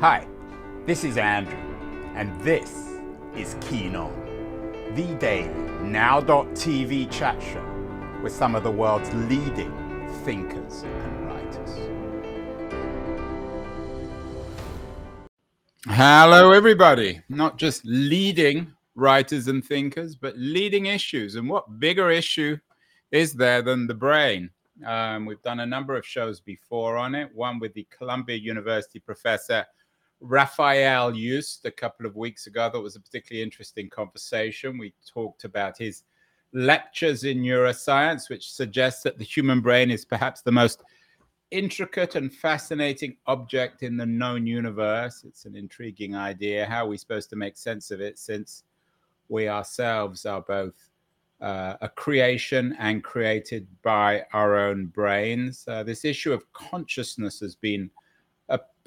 Hi, this is Andrew, and this is Keen On, the daily now.tv chat show with some of the world's leading thinkers and writers. Hello, everybody. Not just leading writers and thinkers, but leading issues. And what bigger issue is there than the brain? Um, we've done a number of shows before on it, one with the Columbia University professor Raphael Yuste a couple of weeks ago. That was a particularly interesting conversation. We talked about his lectures in neuroscience, which suggests that the human brain is perhaps the most intricate and fascinating object in the known universe. It's an intriguing idea. How are we supposed to make sense of it since we ourselves are both uh, a creation and created by our own brains? Uh, this issue of consciousness has been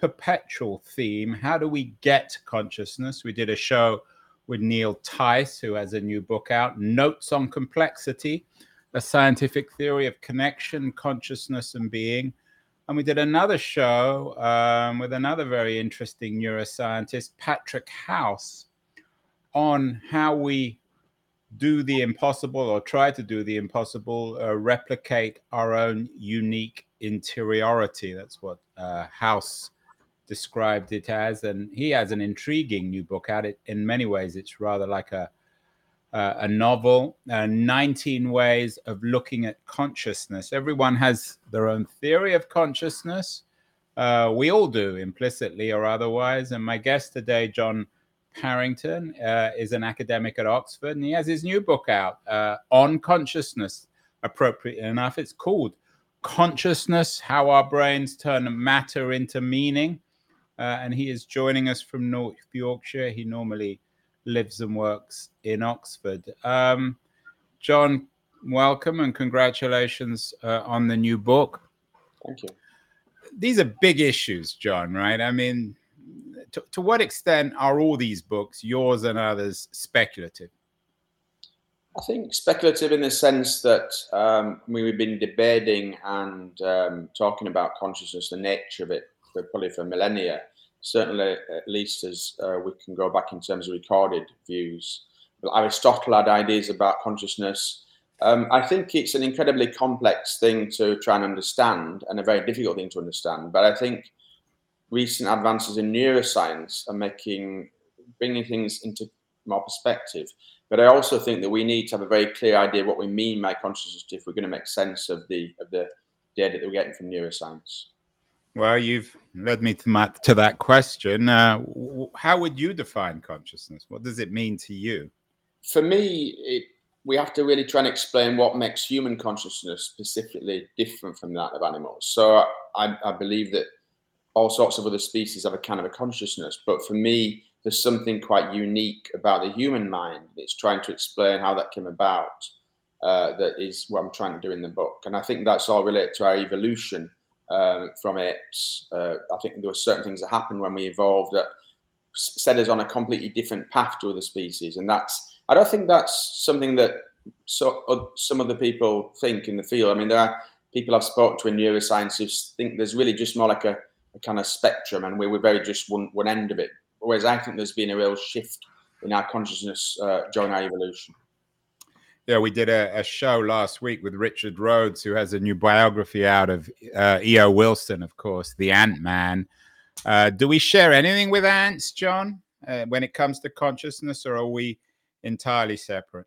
perpetual theme. How do we get consciousness? We did a show with Neil Theise, who has a new book out, Notes on Complexity, a scientific theory of connection, consciousness, and being. And we did another show um, with another very interesting neuroscientist, Patrick House, on how we do the impossible or try to do the impossible, uh, replicate our own unique interiority. That's what uh, House described it as. And he has an intriguing new book out. It in many ways, it's rather like a uh, a novel, uh, 19 ways of looking at consciousness. Everyone has their own theory of consciousness. Uh, we all do, implicitly or otherwise. And my guest today, John Parrington, uh, is an academic at Oxford, and he has his new book out uh, on consciousness. Appropriately enough, it's called Consciousness How Our Brains Turn Matter into Meaning. Uh, and he is joining us from North Yorkshire. He normally lives and works in Oxford. Um, John, welcome and congratulations uh, on the new book. Thank you. These are big issues, John, right? I mean, to, to what extent are all these books, yours and others, speculative? I think speculative in the sense that um, we've been debating and um, talking about consciousness, the nature of it, for probably for millennia. Certainly, at least as uh, we can go back in terms of recorded views. But Aristotle had ideas about consciousness. Um, I think it's an incredibly complex thing to try and understand, and a very difficult thing to understand. But I think recent advances in neuroscience are making bringing things into more perspective. But I also think that we need to have a very clear idea what we mean by consciousness if we're going to make sense of the of the data that we're getting from neuroscience. Well, you've led me to, my, to that question. Uh, how would you define consciousness? What does it mean to you? For me, it, we have to really try and explain what makes human consciousness specifically different from that of animals. So I, I believe that all sorts of other species have a kind of a consciousness, but for me, there's something quite unique about the human mind. It's trying to explain how that came about. Uh, that is what I'm trying to do in the book, and I think that's all related to our evolution um, from it. Uh, I think there were certain things that happened when we evolved that set us on a completely different path to other species, and that's I don't think that's something that so uh, some people think in the field. I mean, there are people I've spoken to in neuroscience who think there's really just more like a, a kind of spectrum, and we were very just one one end of it. Whereas I think there's been a real shift in our consciousness uh, during our evolution. Yeah, we did a, a, show last week with Richard Rhodes, who has a new biography out of uh, E.O. Wilson, of course, the Ant Man. Uh, do we share anything with ants, John, uh, when it comes to consciousness, or are we entirely separate?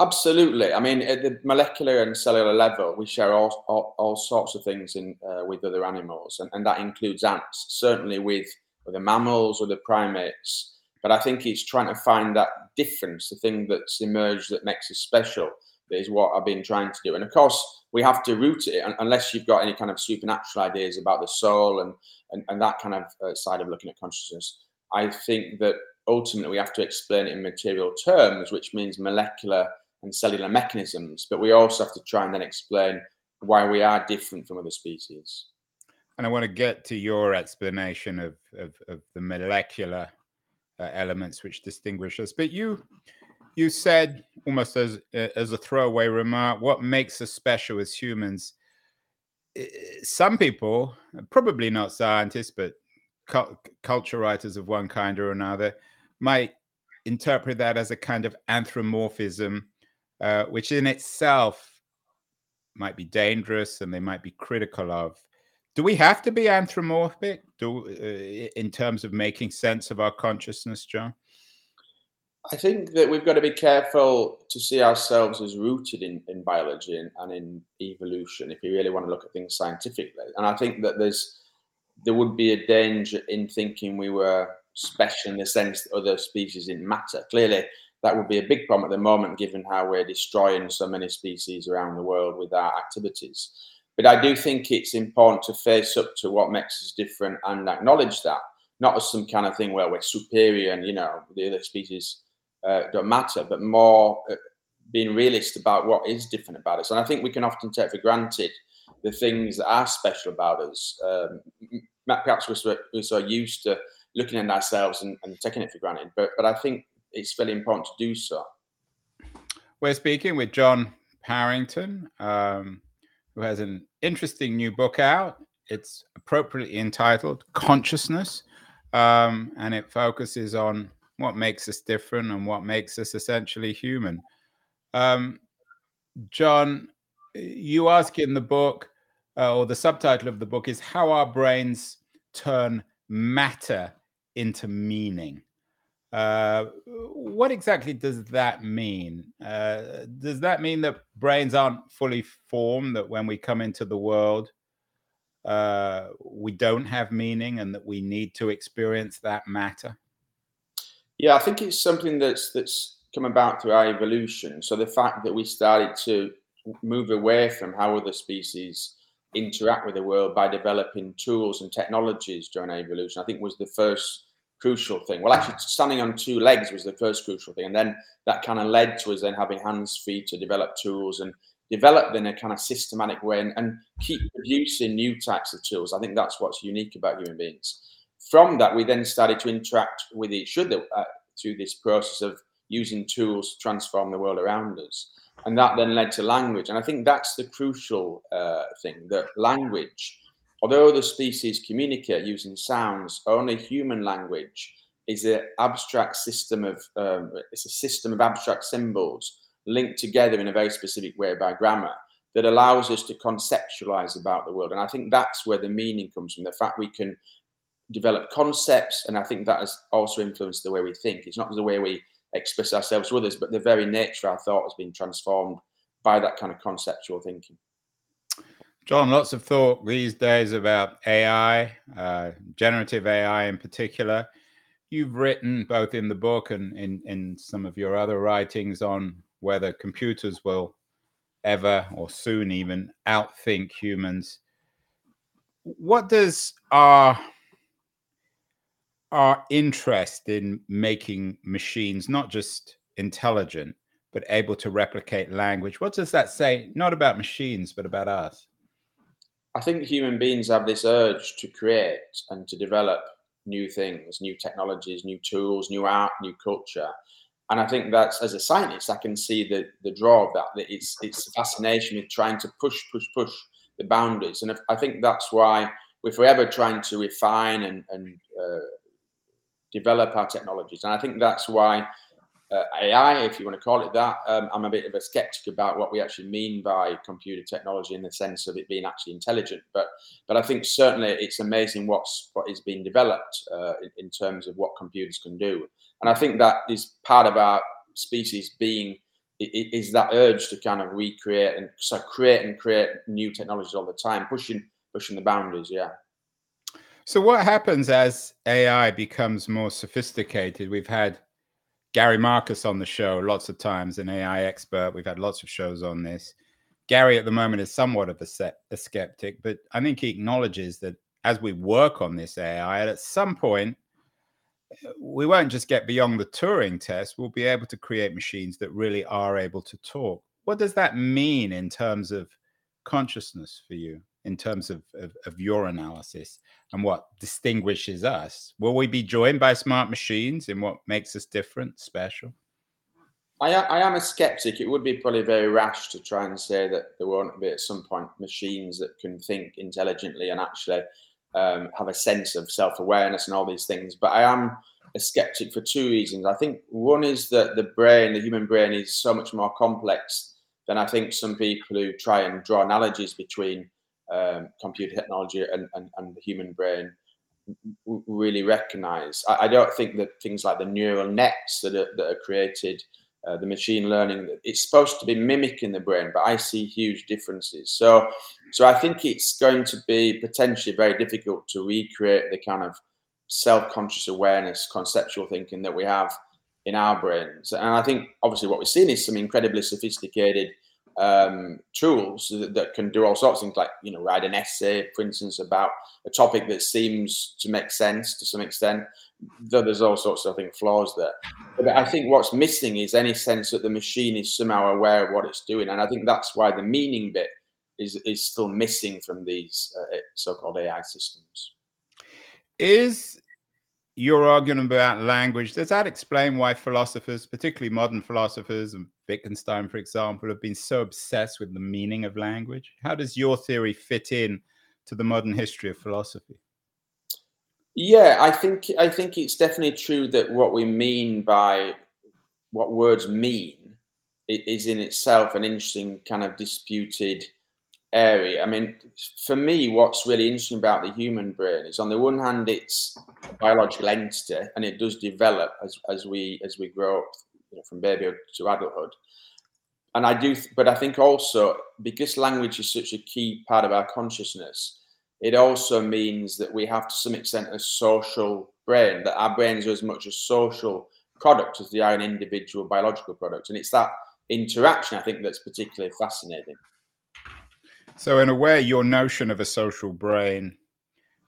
Absolutely. I mean, at the molecular and cellular level, we share all, all, all sorts of things in, uh, with other animals, and, and that includes ants, certainly with, with the mammals or the primates but I think it's trying to find that difference, the thing that's emerged that makes us special. That is what I've been trying to do. And of course, we have to root it unless you've got any kind of supernatural ideas about the soul and, and, and that kind of uh, side of looking at consciousness. I think that ultimately we have to explain it in material terms, which means molecular and cellular mechanisms. But we also have to try and then explain why we are different from other species. And I want to get to your explanation of, of, of the molecular uh, elements which distinguish us. But you you said almost as as a throwaway remark, what makes us special as humans? Some people, probably not scientists, but cu- culture writers of one kind or another might interpret that as a kind of anthropomorphism, uh, which in itself might be dangerous and they might be critical of. Do we have to be anthropomorphic do, uh, in terms of making sense of our consciousness, John? I think that we've got to be careful to see ourselves as rooted in, in biology and, and in evolution if we really want to look at things scientifically. And I think that there's there would be a danger in thinking we were special in the sense that other species didn't matter. Clearly, that would be a big problem at the moment, given how we're destroying so many species around the world with our activities. But I do think it's important to face up to what makes us different and acknowledge that, not as some kind of thing where we're superior and, you know, the other species uh, don't matter, but more uh, being realist about what is different about us. And I think we can often take for granted the things that are special about us. Um, perhaps we're so, used to looking at ourselves and, and taking it for granted, but but I think it's very important to do so. We're speaking with John Parrington, um, who has an interesting new book out. It's appropriately entitled Consciousness, um, and it focuses on what makes us different and what makes us essentially human. Um, John, you ask in the book, uh, or the subtitle of the book is How Our Brains Turn Matter into Meaning. Uh, what exactly does that mean? Uh, does that mean that brains aren't fully formed, that when we come into the world, uh, we don't have meaning and that we need to experience that matter? Yeah, I think it's something that's that's come about through our evolution. So the fact that we started to move away from how other species interact with the world by developing tools and technologies during our evolution, I think was the first crucial thing. Well, actually, standing on two legs was the first crucial thing, and then that kind of led to us then having hands, feet to develop tools and develop in a kind of systematic way and, and keep producing new types of tools. I think that's what's unique about human beings. From that, we then started to interact with each other uh, through this process of using tools to transform the world around us. And that then led to language. And I think that's the crucial uh, thing that language Although other species communicate using sounds, only human language is an abstract system of um, it's a system of abstract symbols linked together in a very specific way by grammar that allows us to conceptualize about the world. And I think that's where the meaning comes from. The fact we can develop concepts, and I think that has also influenced the way we think. It's not the way we express ourselves to others, but the very nature of our thought has been transformed by that kind of conceptual thinking. John, lots of thought these days about AI, uh, generative AI in particular. You've written both in the book and in, in some of your other writings on whether computers will ever or soon even outthink humans. What does our our interest in making machines not just intelligent but able to replicate language what does that say not about machines but about us I think human beings have this urge to create and to develop new things, new technologies, new tools, new art, new culture. And I think that's as a scientist, I can see the the draw of that. That it's it's fascination with trying to push, push, push the boundaries. And if, I think that's why we're forever trying to refine and and uh, develop our technologies. And I think that's why uh, AI, if you want to call it that. Um, I'm a bit of a skeptic about what we actually mean by computer technology in the sense of it being actually intelligent. But but I think certainly it's amazing what's what is being developed uh, in, in, terms of what computers can do. And I think that is part of our species being is that urge to kind of recreate and so create and create new technologies all the time, pushing pushing the boundaries. Yeah. So what happens as AI becomes more sophisticated? We've had Gary Marcus on the show lots of times, an AI expert. We've had lots of shows on this. Gary at the moment is somewhat of a, set, a skeptic, but I think he acknowledges that as we work on this AI, at some point, we won't just get beyond the Turing test. We'll be able to create machines that really are able to talk. What does that mean in terms of consciousness for you? In terms of, of, of, your analysis and what distinguishes us? Will we be joined by smart machines in what makes us different, special? I, I am a skeptic. It would be probably very rash to try and say that there won't be at some point machines that can think intelligently and actually um, have a sense of self-awareness and all these things. But I am a skeptic for two reasons. I think one is that the brain, the human brain, is so much more complex than I think some people who try and draw analogies between um, computer technology and, and, and, the human brain really recognize. I, I, don't think that things like the neural nets that are, that are created, uh, the machine learning, it's supposed to be mimicking the brain, but I see huge differences. So, so I think it's going to be potentially very difficult to recreate the kind of self-conscious awareness, conceptual thinking that we have in our brains. And I think obviously what we're seeing is some incredibly sophisticated um, tools that, that, can do all sorts of things, like you know, write an essay, for instance, about a topic that seems to make sense to some extent. Though there's all sorts of I think flaws there. But I think what's missing is any sense that the machine is somehow aware of what it's doing, and I think that's why the meaning bit is is still missing from these uh, so-called AI systems. Is your argument about language does that explain why philosophers, particularly modern philosophers and Wittgenstein, for example, have been so obsessed with the meaning of language? How does your theory fit in to the modern history of philosophy? Yeah, I think I think it's definitely true that what we mean by what words mean is in itself an interesting kind of disputed area. I mean, for me, what's really interesting about the human brain is, on the one hand, it's a biological entity, and it does develop as as we as we grow up, you know, from babyhood to adulthood. And I do, but I think also because language is such a key part of our consciousness, it also means that we have to some extent a social brain. That our brains are as much a social product as they are an individual biological product, and it's that interaction I think that's particularly fascinating. So, in a way, your notion of a social brain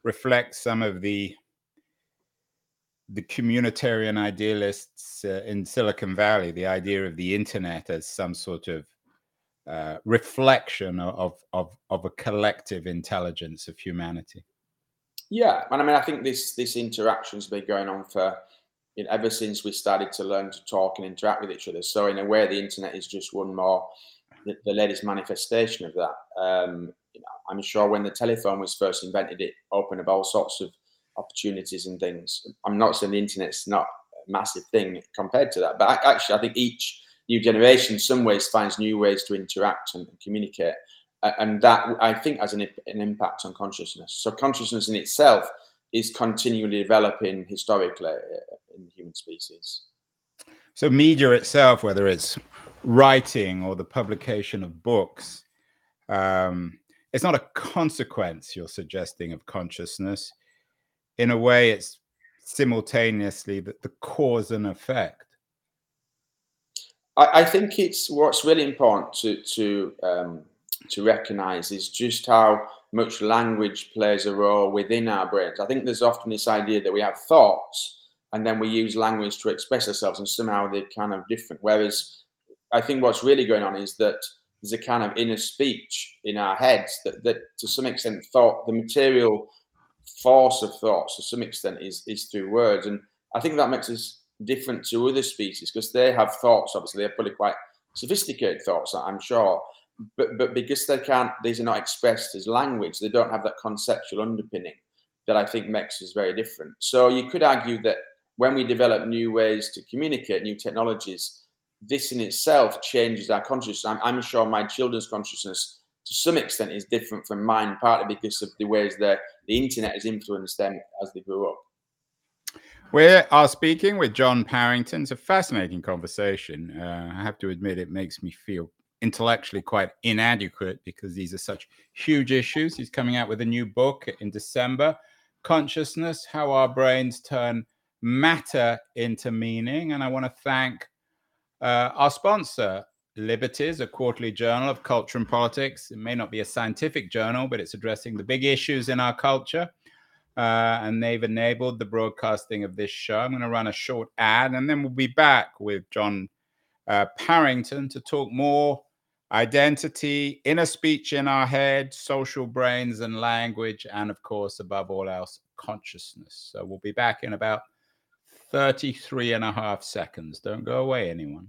reflects some of the the communitarian idealists uh, in Silicon Valley, the idea of the internet as some sort of uh, reflection of, of of a collective intelligence of humanity. Yeah, and I mean, I think this this interaction's been going on for you know, ever since we started to learn to talk and interact with each other. So, in a way, the internet is just one more the, the latest manifestation of that. Um, you know, I'm sure when the telephone was first invented, it opened up all sorts of opportunities and things. I'm not saying the internet's not a massive thing compared to that, but actually, I think each new generation, some ways, finds new ways to interact and communicate, and that I think has an, an impact on consciousness. So consciousness in itself is continually developing historically uh, in the human species. So media itself, whether it's writing or the publication of books, um, it's not a consequence you're suggesting of consciousness. In a way, it's simultaneously the, the cause and effect. I, I, think it's what's really important to to um, to recognise is just how much language plays a role within our brains. I think there's often this idea that we have thoughts and then we use language to express ourselves, and somehow they're kind of different. Whereas I think what's really going on is that there's a kind of inner speech in our heads that, that to some extent thought the material force of thoughts to some extent is is through words. And i think that makes us different to other species because they have thoughts obviously. They're probably quite sophisticated thoughts i'm sure. But but because they can't these are not expressed as language they don't have that conceptual underpinning that i think makes us very different. So you could argue that when we develop new ways to communicate new technologies this in itself changes our consciousness. I'm, I'm, sure my children's consciousness, to some extent, is different from mine, partly because of the ways that the internet has influenced them as they grew up. We are speaking with John Parrington. It's a fascinating conversation. Uh, I have to admit, it makes me feel intellectually quite inadequate because these are such huge issues. He's coming out with a new book in December Consciousness How Our Brains Turn Matter into Meaning. And I want to thank uh, our sponsor, Liberties, a quarterly journal of culture and politics. It may not be a scientific journal, but it's addressing the big issues in our culture. Uh, and they've enabled the broadcasting of this show. I'm going to run a short ad, and then we'll be back with John uh, Parrington to talk more identity, inner speech in our head, social brains and language, and of course, above all else, consciousness. So we'll be back in about 33 and a half seconds. Don't go away, anyone.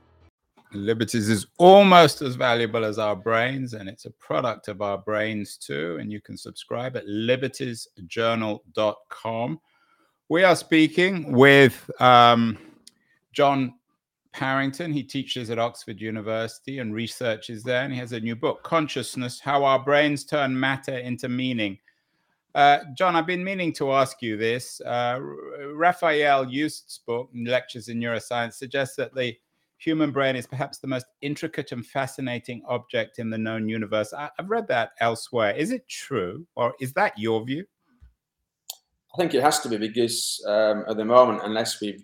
Liberties is almost as valuable as our brains, and it's a product of our brains too. And you can subscribe at libertiesjournal.com. We are speaking with um, John Parrington. He teaches at Oxford University and researches there, and he has a new book, Consciousness How Our Brains Turn Matter into Meaning. Uh, John, I've been meaning to ask you this. Uh, Raphael Yuste's book, Lectures in Neuroscience, suggests that the human brain is perhaps the most intricate and fascinating object in the known universe. I, have read that elsewhere. Is it true, or is that your view? I think it has to be because um, at the moment, unless we,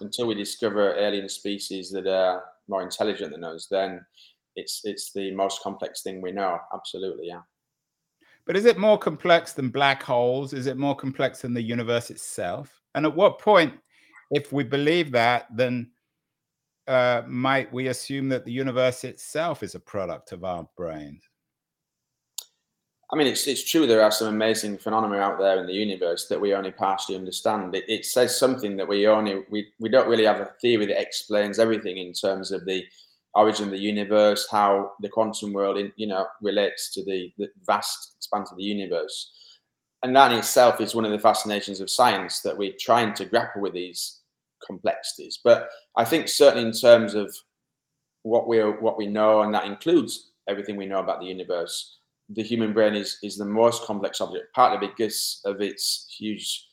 until we discover alien species that are more intelligent than us, then it's it's the most complex thing we know. Absolutely, yeah. But is it more complex than black holes? Is it more complex than the universe itself? And at what point, if we believe that, then uh, might we assume that the universe itself is a product of our brains? I mean, it's it's true. There are some amazing phenomena out there in the universe that we only partially understand. It, it says something that we only we we don't really have a theory that explains everything in terms of the origin of the universe, how the quantum world, in, you know, relates to the, the vast expanse of the universe, and that in itself is one of the fascinations of science that we're trying to grapple with these complexities. But I think certainly in terms of what we what we know, and that includes everything we know about the universe the human brain is is the most complex object, partly because of its huge,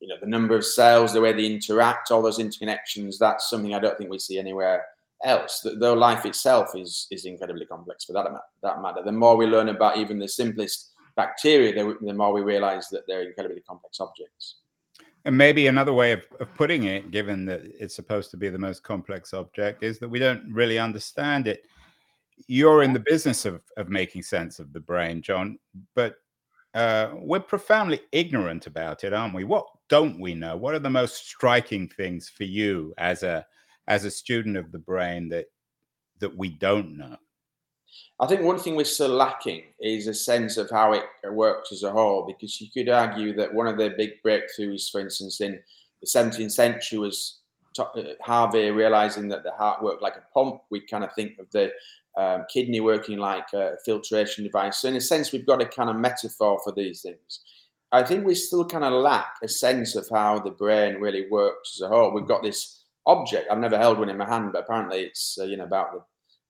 you know, the number of cells, the way they interact, all those interconnections. That's something I don't think we see anywhere else. Though life itself is is incredibly complex for that that matter. The more we learn about even the simplest bacteria, the, the more we realize that they're incredibly complex objects. And maybe another way of, of putting it, given that it's supposed to be the most complex object, is that we don't really understand it you're in the business of, of making sense of the brain, John, but uh, we're profoundly ignorant about it, aren't we? What don't we know? What are the most striking things for you as a as a student of the brain that that we don't know? I think one thing we're still lacking is a sense of how it works as a whole, because you could argue that one of the big breakthroughs, for instance, in the 17th century was uh, Harvey realizing that the heart worked like a pump. We kind of think of the um, kidney working like a filtration device. So in a sense, we've got a kind of metaphor for these things. I think we still kind of lack a sense of how the brain really works as a whole. We've got this object. I've never held one in my hand, but apparently it's uh, you know about the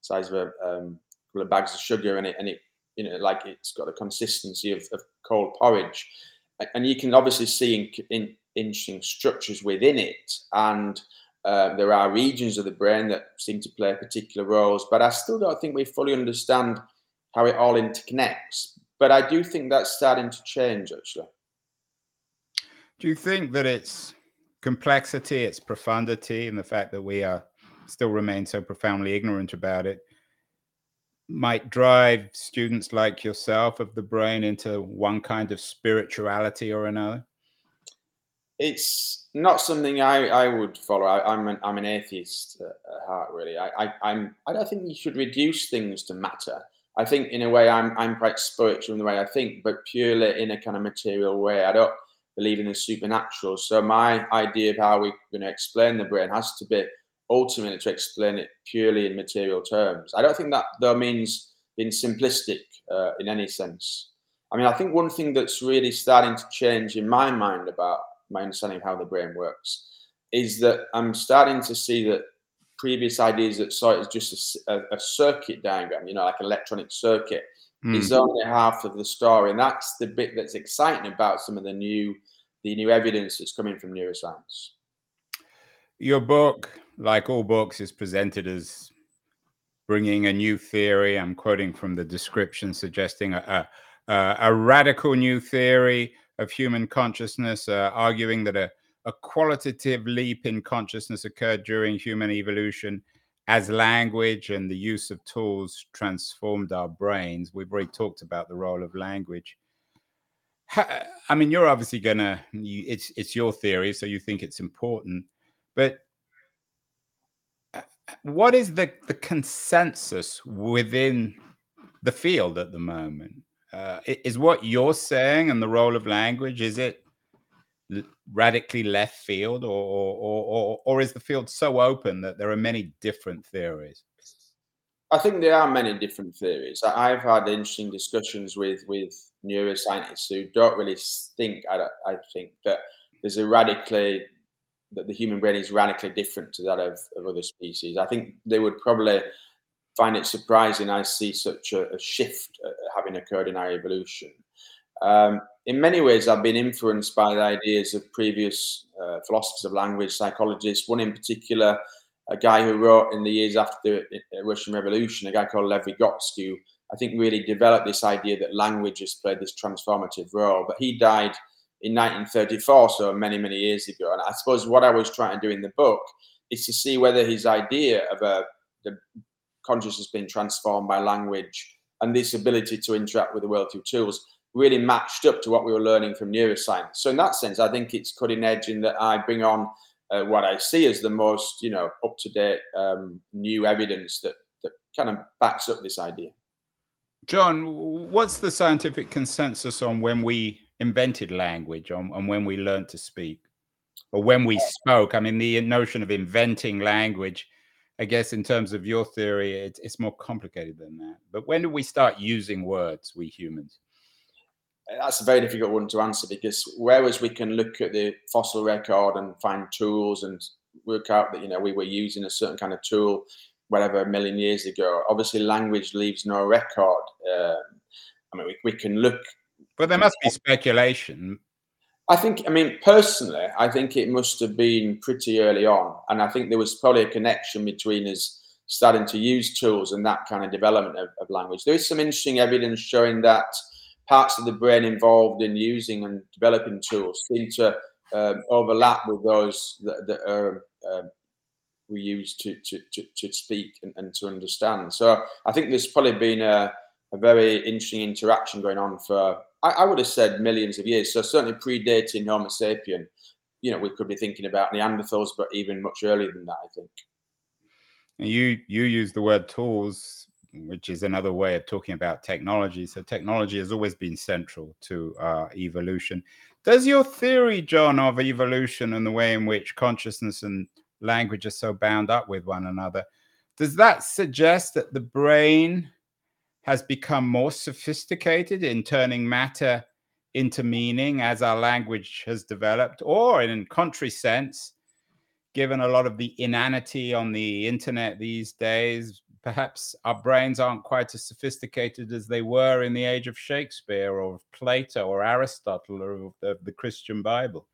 size of a um, couple of bags of sugar, and it and it you know like it's got a consistency of, of cold porridge, and you can obviously see in, in interesting structures within it and uh, there are regions of the brain that seem to play particular roles, but I still don't think we fully understand how it all interconnects. But I do think that's starting to change, actually. Do you think that it's complexity, its profundity, and the fact that we are still remain so profoundly ignorant about it might drive students like yourself of the brain into one kind of spirituality or another? it's not something I, I would follow. I, am an I'm an atheist uh, at heart, really. I, I I'm I don't think you should reduce things to matter. I think in a way I'm I'm quite spiritual in the way I think, but purely in a kind of material way. I don't believe in the supernatural. So my idea of how we're going to explain the brain has to be ultimately to explain it purely in material terms. I don't think that though means being simplistic uh, in any sense. I mean, I think one thing that's really starting to change in my mind about my understanding of how the brain works, is that I'm starting to see that previous ideas that saw it as just a, a, a circuit diagram, you know, like an electronic circuit, mm. is only half of the story, and that's the bit that's exciting about some of the new the new evidence that's coming from neuroscience. Your book, like all books, is presented as bringing a new theory. I'm quoting from the description, suggesting a, a, a radical new theory of human consciousness, uh, arguing that a, a qualitative leap in consciousness occurred during human evolution as language and the use of tools transformed our brains. We've already talked about the role of language. I mean, you're obviously gonna. It's it's your theory, so you think it's important. But what is the the consensus within the field at the moment? Uh, is what you're saying and the role of language is it radically left field, or, or or or is the field so open that there are many different theories? I think there are many different theories. I've had interesting discussions with with neuroscientists who don't really think. I, I think that there's a radically that the human brain is radically different to that of, of other species. I think they would probably find it surprising I see such a, a shift uh, having occurred in our evolution. Um, in many ways, I've been influenced by the ideas of previous uh, philosophers of language, psychologists. One in particular, a guy who wrote in the years after the uh, Russian Revolution, a guy called Lev Vygotsky, I think really developed this idea that language has played this transformative role. But he died in 1934, so many, many years ago. And I suppose what I was trying to do in the book is to see whether his idea of a the consciousness being transformed by language and this ability to interact with the world through tools really matched up to what we were learning from neuroscience. So in that sense, I think it's cutting edge in that I bring on uh, what I see as the most, you know, up to date um, new evidence that that kind of backs up this idea. John, what's the scientific consensus on when we invented language, on, on when we learned to speak, or when we spoke? I mean, the notion of inventing language, I guess, in terms of your theory, it, it's more complicated than that. But when do we start using words, we humans? that's a very difficult one to answer because whereas we can look at the fossil record and find tools and work out that you know we were using a certain kind of tool whatever a million years ago obviously language leaves no record um, i mean we, we can look but there must be speculation. I think i mean personally i think it must have been pretty early on. And i think there was probably a connection between us starting to use tools and that kind of development of, of language. There is some interesting evidence showing that parts of the brain involved in using and developing tools seem to um, overlap with those that, that are uh, we use to, to, to, to speak and, and, to understand. So I think there's probably been a, a very interesting interaction going on for, I, I, would have said millions of years. So certainly predating Homo sapien, you know, we could be thinking about Neanderthals, but even much earlier than that, I think. And you you use the word tools which is another way of talking about technology. So technology has always been central to our evolution. Does your theory, John, of evolution and the way in which consciousness and language are so bound up with one another, does that suggest that the brain has become more sophisticated in turning matter into meaning as our language has developed, or in a contrary sense, given a lot of the inanity on the internet these days, perhaps our brains aren't quite as sophisticated as they were in the age of Shakespeare or of Plato or Aristotle or of the, the Christian Bible?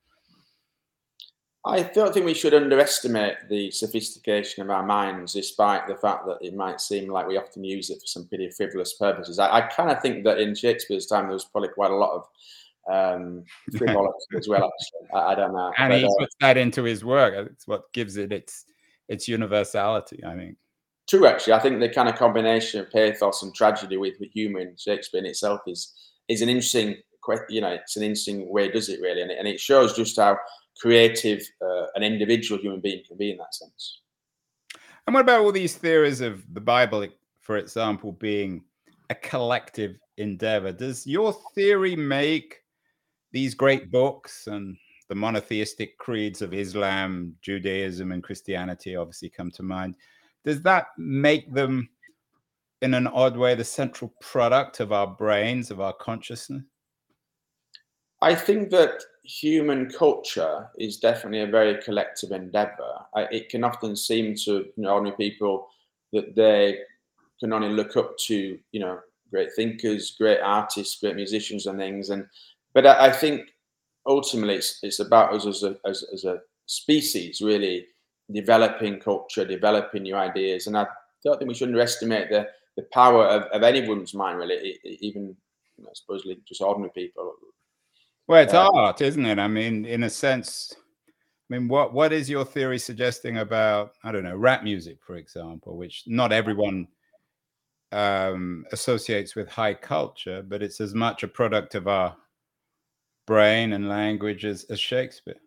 I don't think we should underestimate the sophistication of our minds, despite the fact that it might seem like we often use it for some pretty frivolous purposes. I, I kind of think that in Shakespeare's time, there was probably quite a lot of um, frivolity as well. Actually. I, I, don't know. And but, he uh, puts that into his work. It's what gives it its its universality, I think. True, actually, I think the kind of combination of pathos and tragedy with, with humour in Shakespeare in itself is is an interesting, you know, it's an interesting way does it really, and it, and it shows just how creative uh, an individual human being can be in that sense. And what about all these theories of the Bible, for example, being a collective endeavor? Does your theory make these great books and the monotheistic creeds of Islam, Judaism, and Christianity obviously come to mind? does that make them in an odd way the central product of our brains of our consciousness i think that human culture is definitely a very collective endeavor I, it can often seem to you know only people that they can only look up to you know great thinkers great artists great musicians and things and but i, I think ultimately it's, it's about us as a, as, as a species really developing culture, developing new ideas. And I don't think we should underestimate the, the power of, of anyone's mind, really, even know, supposedly just ordinary people. Well, it's uh, art, isn't it? I mean, in a sense, I mean, what what is your theory suggesting about I don't know rap music, for example, which not everyone um, associates with high culture, but it's as much a product of our brain and language as, as Shakespeare.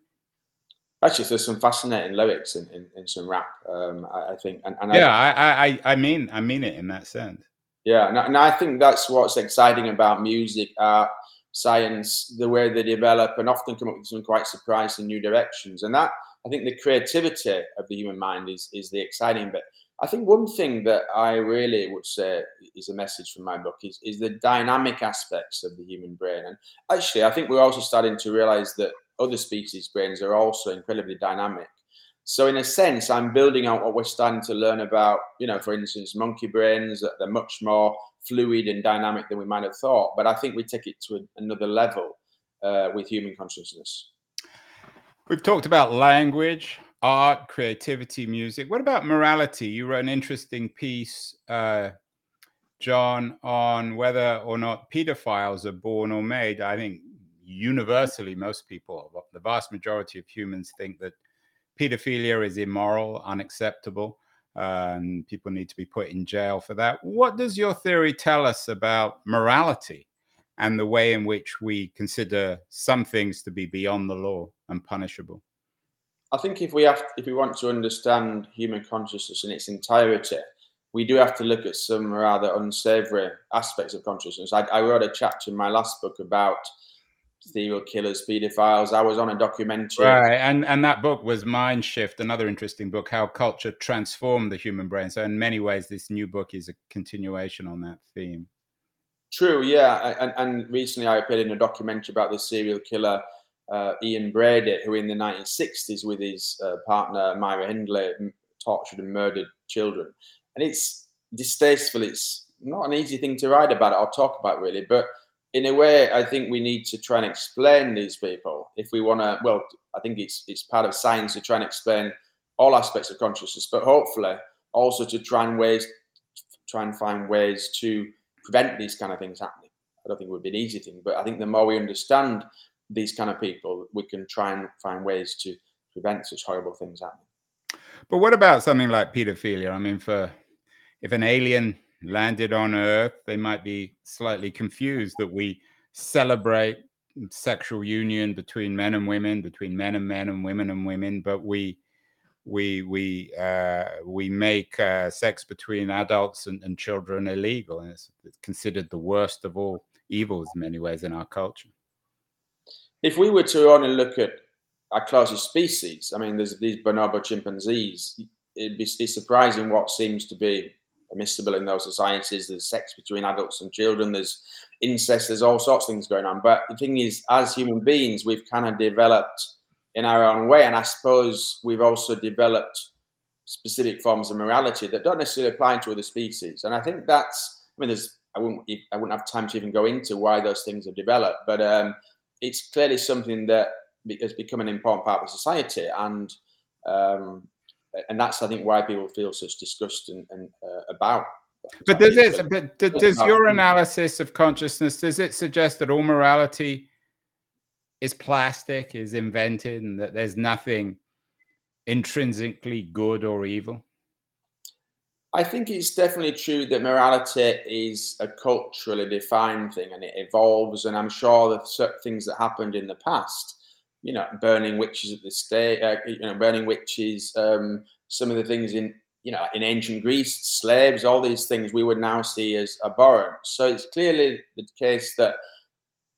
Actually, there's some fascinating lyrics in, in, in some rap. Um, I, I, think, and, and yeah, I, I, I mean, I mean it in that sense. Yeah, and, and I think that's what's exciting about music, art, science, the way they develop, and often come up with some quite surprising new directions. And that, I think, the creativity of the human mind is is the exciting bit. I think one thing that I really would say is a message from my book is, is the dynamic aspects of the human brain. And actually, I think we're also starting to realize that other species' brains are also incredibly dynamic. So, in a sense, I'm building out what we're starting to learn about, you know, for instance, monkey brains, that they're much more fluid and dynamic than we might have thought. But I think we take it to another level uh, with human consciousness. We've talked about language art, creativity, music. What about morality? You wrote an interesting piece, uh, John, on whether or not pedophiles are born or made. I think universally, most people, the vast majority of humans, think that pedophilia is immoral, unacceptable, and people need to be put in jail for that. What does your theory tell us about morality and the way in which we consider some things to be beyond the law and punishable? I think if we have, if we want to understand human consciousness in its entirety, we do have to look at some rather unsavory aspects of consciousness. I, I wrote a chapter in my last book about serial killers, pedophiles. I was on a documentary. Right, and and that book was Mind Shift, another interesting book, how culture transformed the human brain. So in many ways, this new book is a continuation on that theme. True, yeah, and, and recently I appeared in a documentary about the serial killer uh, Ian Brady, who in the 1960s with his uh, partner Myra Hindley tortured and murdered children. And it's distasteful. It's not an easy thing to write about or talk about, really. But in a way, I think we need to try and explain these people if we want to. Well, I think it's it's part of science to try and explain all aspects of consciousness, but hopefully also to try and ways try and find ways to prevent these kind of things happening. I don't think it would be an easy thing, but I think the more we understand these kind of people, we can try and find ways to prevent such horrible things happening. But what about something like pedophilia? I mean, for if an alien landed on Earth, they might be slightly confused that we celebrate sexual union between men and women, between men and men and women and women, but we we we uh, we make uh, sex between adults and, and children illegal, and it's, it's considered the worst of all evils in many ways in our culture if we were to only look at our closest species, I mean, there's these bonobo chimpanzees. It'd be surprising what seems to be permissible in those societies. There's sex between adults and children. There's incest. There's all sorts of things going on. But the thing is, as human beings, we've kind of developed in our own way, and I suppose we've also developed specific forms of morality that don't necessarily apply to other species. And I think that's. I mean, there's. I wouldn't. I wouldn't have time to even go into why those things have developed, but um, it's clearly something that has become an important part of society, and um, and that's I think why people feel such disgust and, and uh, about. But does it? But does your analysis of consciousness does it suggest that all morality is plastic, is invented, and that there's nothing intrinsically good or evil? I think it's definitely true that morality is a culturally defined thing and it evolves. And I'm sure that certain things that happened in the past, you know, burning witches at the stake, uh, you know, burning witches, um, some of the things in, you know, in ancient Greece, slaves, all these things we would now see as abhorrent. So it's clearly the case that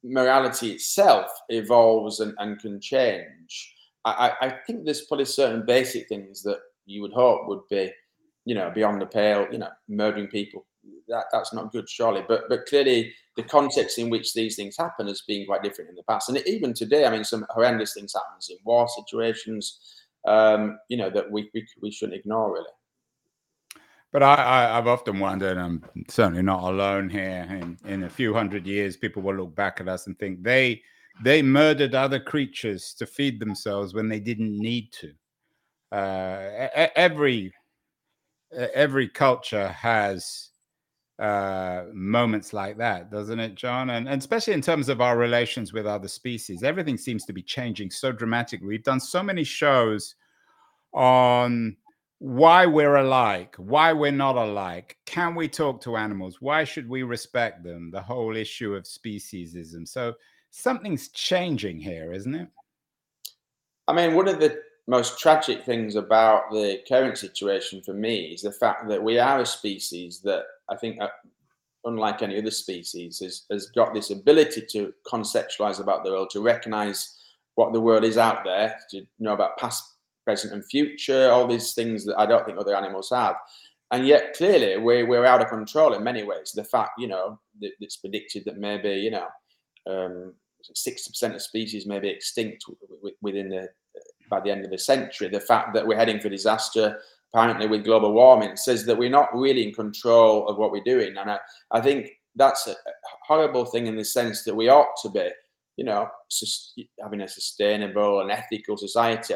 morality itself evolves and, and can change. I, I think there's probably certain basic things that you would hope would be you know, beyond the pale, you know, murdering people. That that's not good, surely. But but clearly, the context in which these things happen has been quite different in the past, and even today, I mean, some horrendous things happen in war situations. Um, you know that we, we we shouldn't ignore really. But I, I, have often wondered, and I'm certainly not alone here. In, in a few hundred years, people will look back at us and think they they murdered other creatures to feed themselves when they didn't need to. Uh, every every culture has uh, moments like that, doesn't it, John? And, and especially in terms of our relations with other species, everything seems to be changing so dramatically. We've done so many shows on why we're alike, why we're not alike. Can we talk to animals? Why should we respect them? The whole issue of speciesism. So something's changing here, isn't it? I mean, one of the most tragic things about the current situation for me is the fact that we are a species that I think, uh, unlike any other species, has, has got this ability to conceptualize about the world, to recognize what the world is out there, to know about past, present, and future, all these things that I don't think other animals have. And yet, clearly, we're, we're out of control in many ways. The fact, you know, that it's predicted that maybe, you know, um, 60% of species may be extinct within the by the end of the century. The fact that we're heading for disaster, apparently with global warming, says that we're not really in control of what we're doing. And I, I think that's a horrible thing in the sense that we ought to be, you know, having a sustainable and ethical society.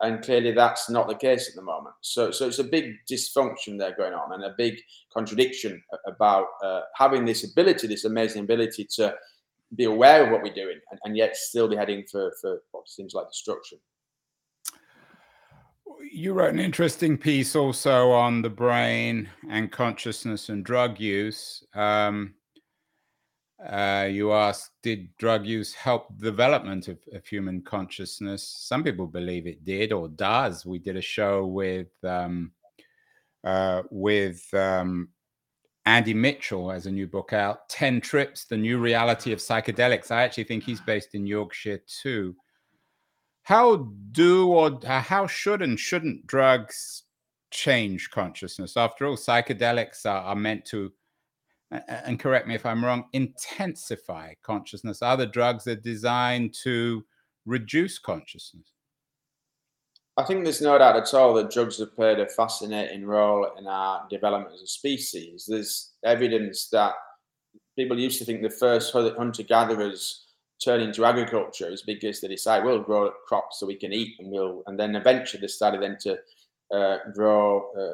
And clearly, that's not the case at the moment. So, so it's a big dysfunction there going on, and a big contradiction about uh, having this ability, this amazing ability to be aware of what we're doing, and, and yet still be heading for for what seems like destruction you wrote an interesting piece also on the brain and consciousness and drug use. Um, uh, you asked, did drug use help development of, of, human consciousness? Some people believe it did or does. We did a show with um, uh, with um, Andy Mitchell has a new book out, Ten Trips: The New Reality of Psychedelics. I actually think he's based in Yorkshire too how do or uh, how should and shouldn't drugs change consciousness? After all, psychedelics are, are meant to, and correct me if I'm wrong, intensify consciousness. Other drugs are designed to reduce consciousness. I think there's no doubt at all that drugs have played a fascinating role in our development as a species. There's evidence that people used to think the first hunter gatherers turn into agriculture is because they decide we'll grow crops so we can eat and we'll and then eventually they started then to uh, grow uh,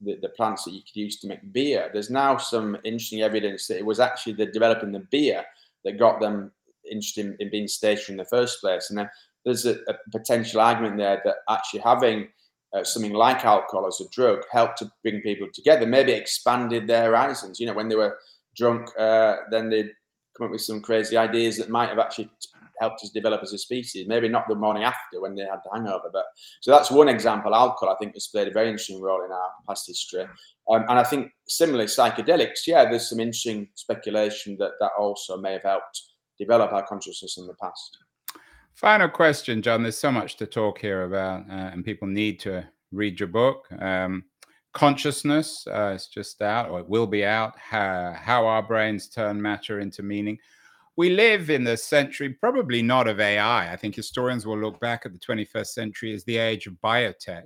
the, the plants that you could use to make beer. There's now some interesting evidence that it was actually the developing the beer that got them interested in, in being stationary in the first place. And there's a, a potential argument there that actually having uh, something like alcohol as a drug helped to bring people together, maybe expanded their horizons. You know, when they were drunk, uh, then they'd come up with some crazy ideas that might have actually helped us develop as a species. Maybe not the morning after when they had the hangover, but so that's one example. Alcohol, I think, has played a very interesting role in our past history. Um, and I think similarly, psychedelics, yeah, there's some interesting speculation that that also may have helped develop our consciousness in the past. Final question, John. There's so much to talk here about, uh, and people need to read your book. Um, consciousness uh, it's just out or it will be out how, how our brains turn matter into meaning. We live in the century probably not of ai i. Think historians will look back at the 21st century as the age of biotech.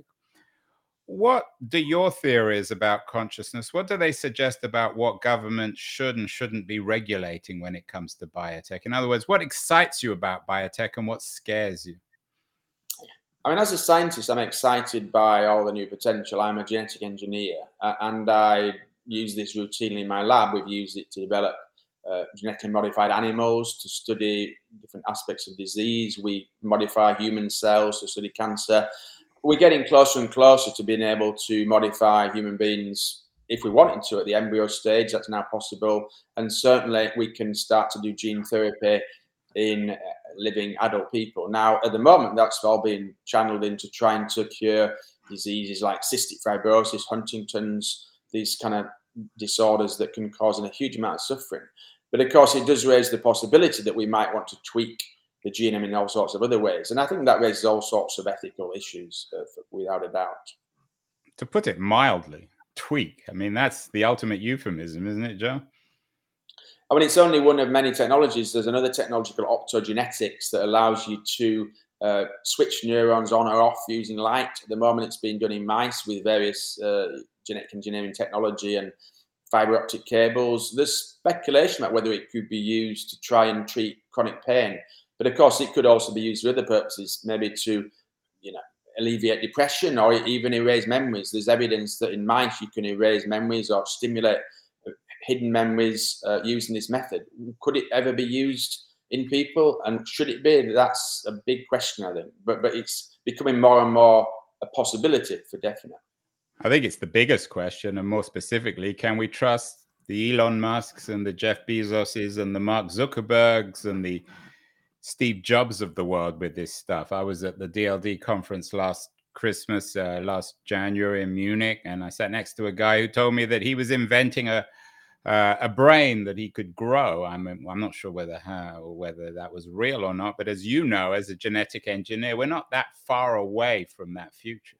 What do your theories about consciousness what do they suggest about what governments should and shouldn't be regulating when it comes to biotech? In other words what excites you about biotech and what scares you I mean, as a scientist, I'm excited by all the new potential. I'm a genetic engineer, uh, and I use this routinely in my lab. We've used it to develop uh, genetically modified animals to study different aspects of disease. We modify human cells to study cancer. We're getting closer and closer to being able to modify human beings if we wanted to at the embryo stage. That's now possible, and certainly we can start to do gene therapy in living adult people. Now, at the moment, that's all being channeled into trying to cure diseases like cystic fibrosis, Huntington's, these kind of disorders that can cause a huge amount of suffering. But of course, it does raise the possibility that we might want to tweak the genome in all sorts of other ways. And I think that raises all sorts of ethical issues, uh, without a doubt. To put it mildly, tweak. I mean, that's the ultimate euphemism, isn't it, Joe? I mean, it's only one of many technologies. There's another technology called optogenetics that allows you to uh, switch neurons on or off using light. At the moment, it's being done in mice with various uh, genetic engineering technology and fiber optic cables. There's speculation about whether it could be used to try and treat chronic pain, but of course, it could also be used for other purposes, maybe to, you know, alleviate depression or even erase memories. There's evidence that in mice you can erase memories or stimulate hidden memories uh, using this method. Could it ever be used in people, and should it be? That's a big question, I think. But but it's becoming more and more a possibility for definite. I think it's the biggest question, and more specifically, can we trust the Elon Musks and the Jeff Bezoses and the Mark Zuckerbergs and the Steve Jobs of the world with this stuff? I was at the DLD conference last Christmas, uh, last January in Munich, and I sat next to a guy who told me that he was inventing a uh, a brain that he could grow. I'm I'm not sure whether how whether that was real or not, but as you know, as a genetic engineer, we're not that far away from that future.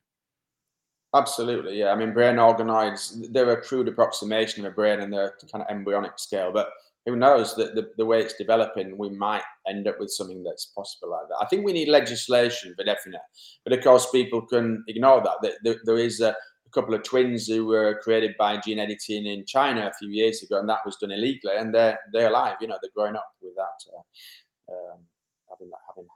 Absolutely, yeah. I mean, brain organoids, they're a crude approximation of a brain and they're kind of embryonic scale, but who knows that the, the way it's developing, we might end up with something that's possible like that. I think we need legislation for definite, but of course, people can ignore that. There, there is a, couple of twins who were created by gene editing in China a few years ago, and that was done illegally, and they're they're alive. You know, they're growing up without uh, um, having that having